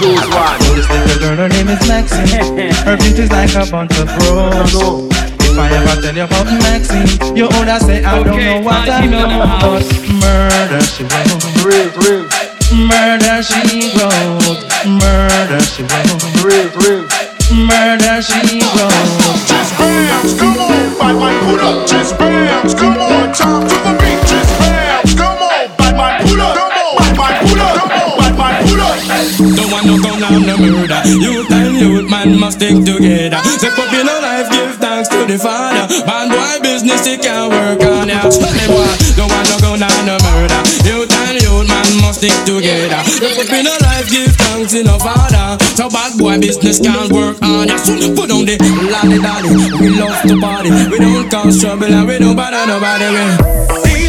Choose one. This little girl, her name is Maxine. Her beauty's like a bunch of roses. If I ever tell you about Maxine, you would say I don't know what I know. But murder she wrote, Real, real, murder she wrote, murder she wrote, real, real. murder she wrote. Just bounce, come on, bad man, pull up. Just bounce, come on, talk to the beat. Just bounce, come on, bad man, pull up. Come on, bad man, pull up. Come on, bad man, pull up. Don't want no gun and no murder. Youth and youth man must stick together. Step up in a life, give thanks to the Father. Bad boy business, it can't work on ya. Tell me why. Don't want no gun and no murder. Youth and youth man must stick together. Step up in a life, give thanks to the Father. So bad boy business can't work on. So put on the lolly dolly. We love to party. We don't cause trouble and we don't bother nobody. We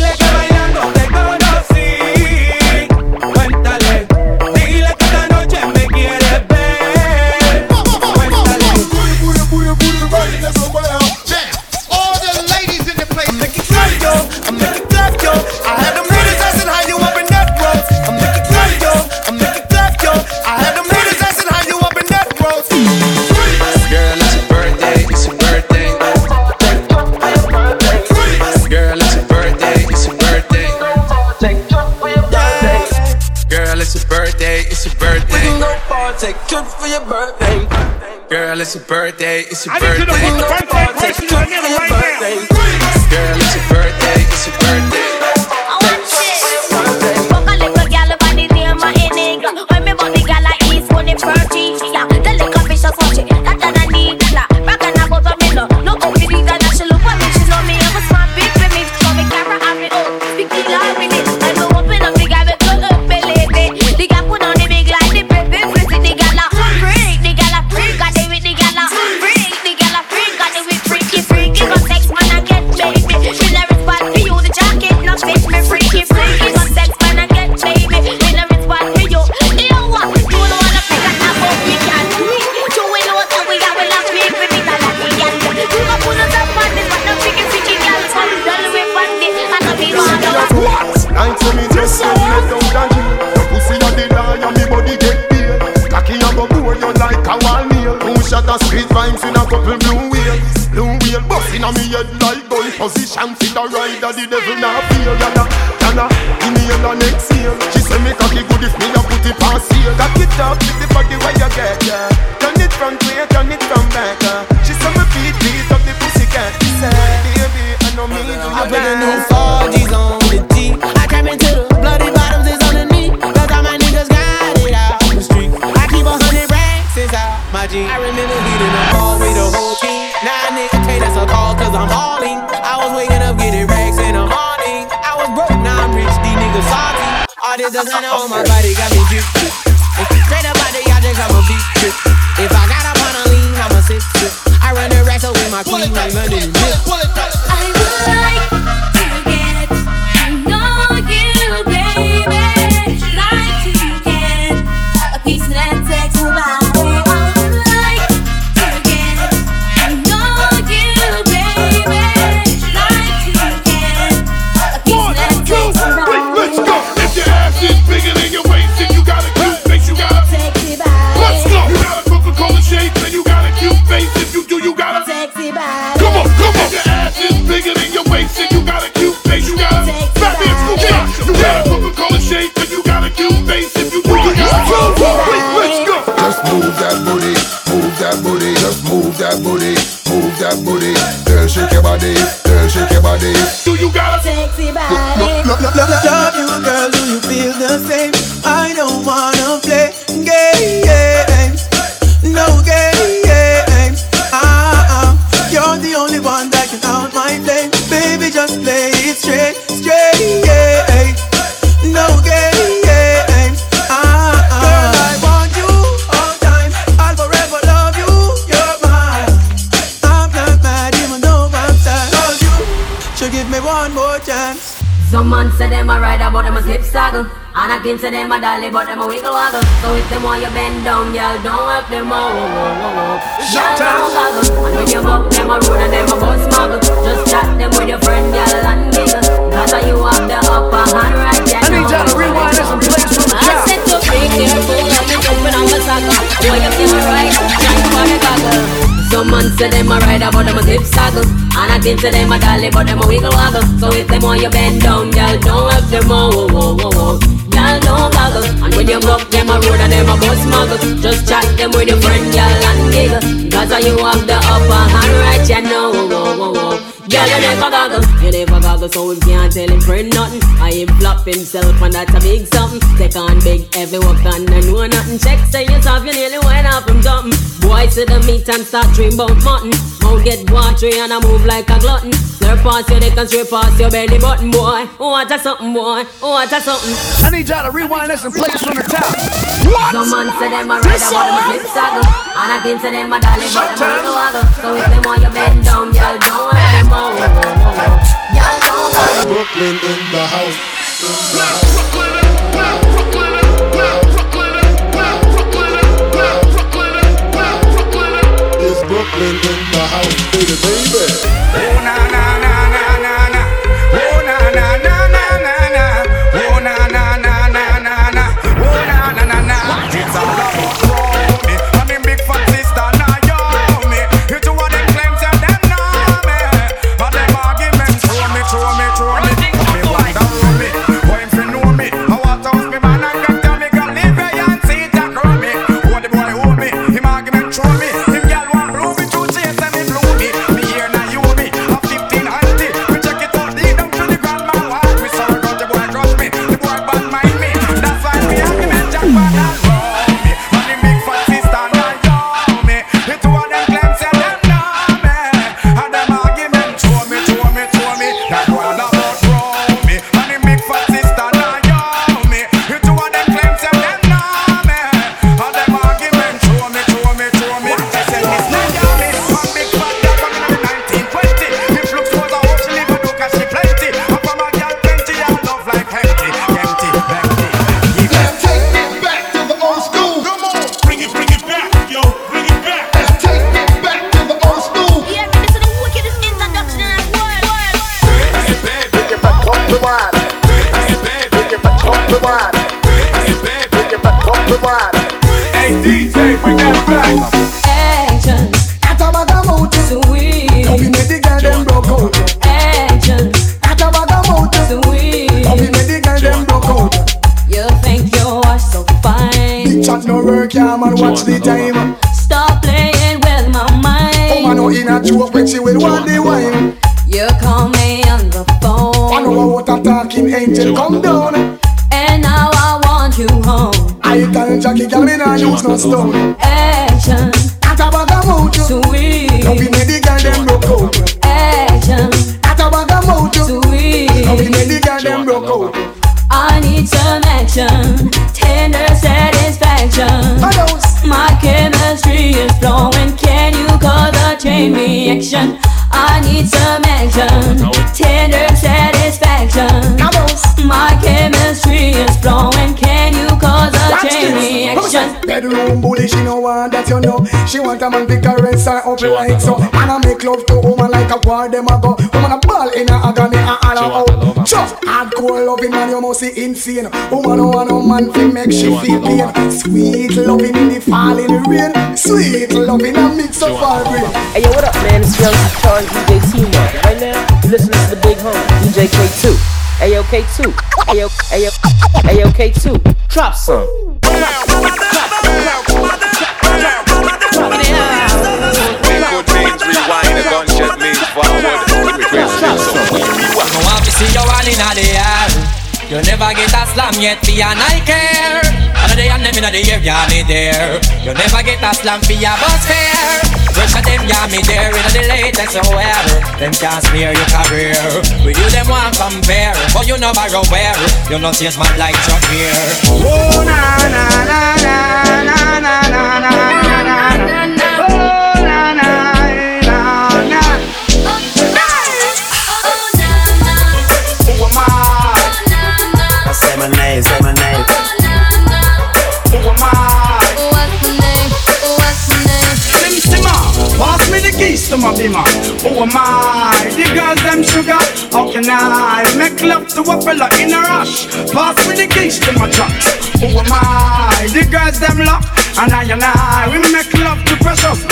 birthday, it's your I need you to birthday. put the page person in the middle right now. Girl, it's your birthday, it's your birthday. Position Fit a rider, the devil not feel Yana, yana, inhale and exhale She say me cocky good if me a put it past here Cock it up with the body where you get, yeah Turn it from way, turn it from back. She say me beat, beat up the pussy cat Say, baby, I know me do I you put the new bad 4G's on the T. I trap into the bloody bottoms is underneath. Cause all my niggas got it out the street. I keep a hundred racks inside my jeans. I remember leading the ball with the whole team. Now a nigga pay that's a call cause I'm balling. I was waking up getting racks in the morning. I was broke, now I'm rich, these niggas salty. All this designer on my body got me drip. Straight up out the yacht, just I'm a beat. If I got up on a lean, I'm a sit trip. I run the racks up with my queen like London and Drip. I would like same. I don't wanna play games, no games. Ah, ah. You're the only one that can out my flame. Baby, just play it straight, straight. No games. Ah, ah. Girl, I want you all time. I'll forever love you. You're mine. I'm not mad, even though I'm. Cause you should give me one more chance. Some man say them a ride about them a slip saddle. And I can say them a dolly, but them a wiggle waggle. So if them want you bend down, y'all don't help them all. Whoa, whoa, whoa, whoa. Y'all don't goggle. And when you buck them a road and them a bus smuggle. Just chat them with your friend, y'all and giggle. Cause you have the upper hand right there. I need y'all to rewind this and play from the I top. said to be careful the jumping on my saga. Boy, you feel right, shine for the goggle. Some man say them a ride but them a slip saggle. And I think say them a dolly, but them a wiggle waggle. So if them want you bend down, y'all don't have them all. Whoa, whoa, whoa, whoa. You buck them a road and them a bus muggle, just chat them with your friend, y'all and giggle. Cause you have the upper hand right, you know. Girl, you never goggle, you never goggle, so we can't tell him friend nothing. I him flop himself, and that's a big something. Take on big, heavy work, and I know nothing. Check, say yourself, you nearly went off from something. Boy, see the meat and start dream about mutton. Mouth get watery and I move like a glutton. Slurp past your neck and straight past your belly button, boy. Oh, I a something, boy. Oh, I a something. I need y'all to rewind this and play this from the top. Some man say them a ride but them a slip saggle And I can say them a dolly but them a waggle So if them want you bend down, y'all don't have them Y'all don't have them Brooklyn in the house. It's Brooklyn in the house, baby, baby. Work, man, watch the time. Stop playing with my Oh man, mind no in a joke when she will want the wine. You call me on the I phone know oh, what a talking angel come down. And now I want you home. I tell Jackie, girl, me nah use no stone. Action, Atabagamout, Don't be sweet. Made the girl them broke out. Action, At Atabagamout, Don't be sweet. Made the girl them broke out. I need some action reaction? Bedroom bully, she no want that you know. She want a man to caress her up like so. And I make love to woman like a war them a go. Woman a ball in a agony and all out. Just hardcore loving man, you must see insane. Woman no want no man oh, to make she feel pain. Sweet loving in the falling rain. Sweet loving a mix of all brain. Hey yo, what up, man? It's Young Charles DJ T-Mark. Right now, you listening to the big home, DJ K2. Ayo K2. Ayo, ayo, ayo K2. Drop some. Good you the air. You never get a slam yet, for your I care. Another day and them in the air, yeah me there. You never get a slam for your bus fare. Rest of them, yeah me there in the latest however. Them can't smear your career. With you them want compare, but you know borrow where. You know see man like Chuck here. Oh na na na na na na na na na keys to my bimmer. Oh my, the girls them sugar. How can I make love to a fella in a rush? Pass me the keys to my trucks. am I? the girls them lock. And I and I, we make love to precious.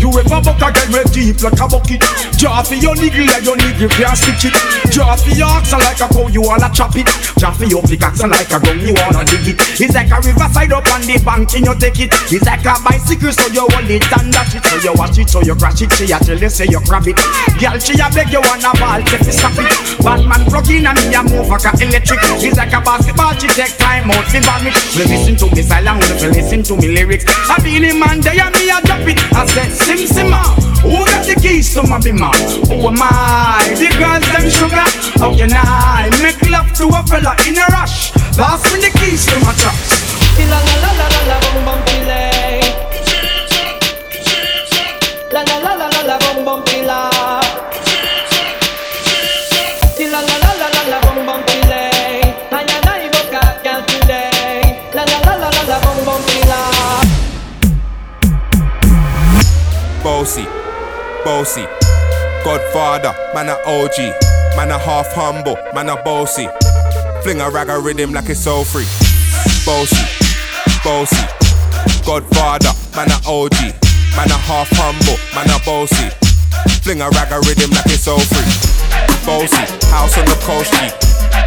You ever buck a girl with deep like a bucket? Draw for your niggle like your niggle can't stitch it. Draw for your oxen like a cow, you wanna chop it. Draw for your pickaxe like a gun, you wanna dig it. It's like a riverside up on the bank and you take it. It's like a bicycle, so you hold it and dash it. So you watch it, so you crash it. She a tell you say you grab it. Girl, she a beg you wanna ball, take it, stop it. Bad man plug in and me a move like a electric. It's like a basketball, she take time out, she vomit. We listen to me silent, we listen to me lyrics. I be the man, there and me a drop it. I said, Sim Simma, ah, who got the keys to my bimmer? Who am I? The girls them sugar. How can I make love to a fella in a rush? Pass me the keys to my trucks. La la la la la la bum bum Godfather, man a OG, man a half humble, man a bossy. Fling a rag a rhythm like it's so free. Bossy, bossy, Godfather, man a OG, man a half humble, man a bossy. Fling a rag a rhythm like it's so free. Bossy, house on the coast G.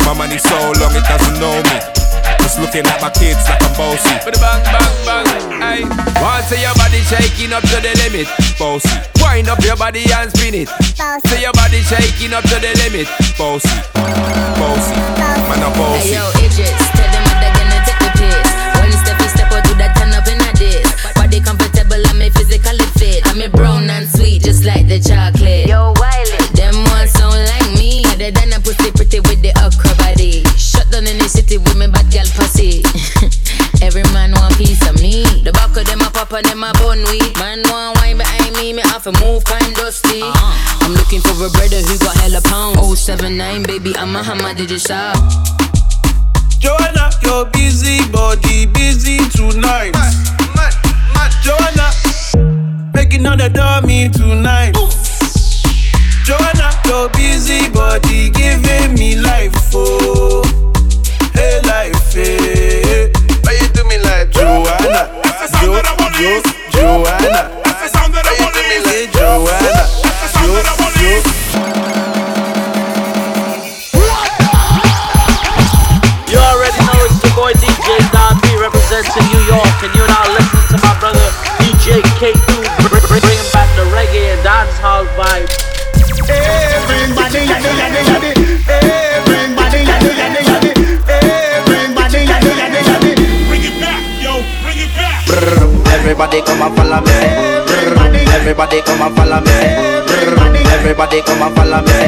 My money so long it doesn't know me. Just looking at my kids like I'm bossy. But bang, bang, bang, hey. Want see your body shaking up to the limit. Bossy, Wind up your body and spin it. See your body shaking up to the limit. bossy, bossy, man a bossy. Hey yo, Idris, tell them what they're gonna take the piss. One step, you step out to that turn up in a this. Body comfortable, I'm a physically fit. I'm a brown and sweet, just like the chocolate. And them a bun weed. Man want wine behind me, me have to move kind dusty. Uh-huh. I'm looking for a brother who got hella pounds. 079, baby, I'm a hammer, did you shop? Joanna, your busy body busy tonight. Joanna, making all the dummy tonight. And follow me. Everybody come and follow me. Everybody come and follow me.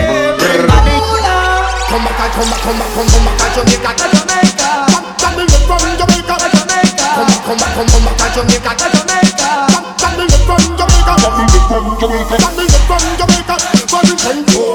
Come back, come back, come back, come come back Jamaica, Jamaica. Come, come me from Jamaica, Jamaica. Come back, come back, come come back to Jamaica, Jamaica. Come, come me from Jamaica, come from Jamaica, come me from Jamaica. For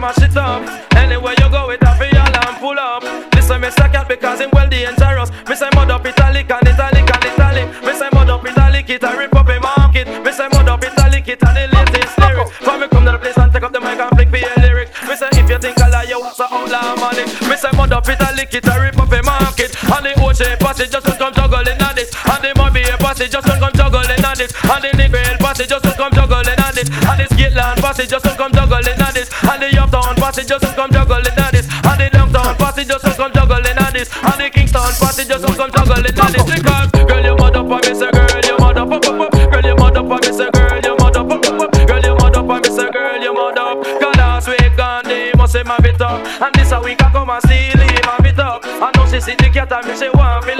from my shit up. Anywhere you go, it a y'all and pull up. Listen, Mr. Cat, because him well dangerous. Me say mud up italic and italic and italic. Me say mud up italic, it a rip up a market. Me say mud up italic, it a the latest lyrics. For me come to the place and take up the mic and flick for your lyrics. Me say if you think I lie, you was a outlaw money. Me say mud up italic, it a rip up a market. And the OJ posse just don't come juggling on this. And the Mobay posse just don't come juggling on this. And the Negril posse just don't come this. And the Skitland posse just don't come juggling on this. And the Uptown posse just don't come juggling on this. And the Downtown posse just don't come juggling on this. And the Kingston posse just don't come juggling on this. Because girl, you mud up on me, say girl, you mud up, up. Girl, you mud up on me, say girl, you mud up, up. Girl, you mud up on me, say girl, you mud up. Cause last week Gandhi must say my bit up. And this a week I come and steal him and bit up. I know she see the cat and me she want me.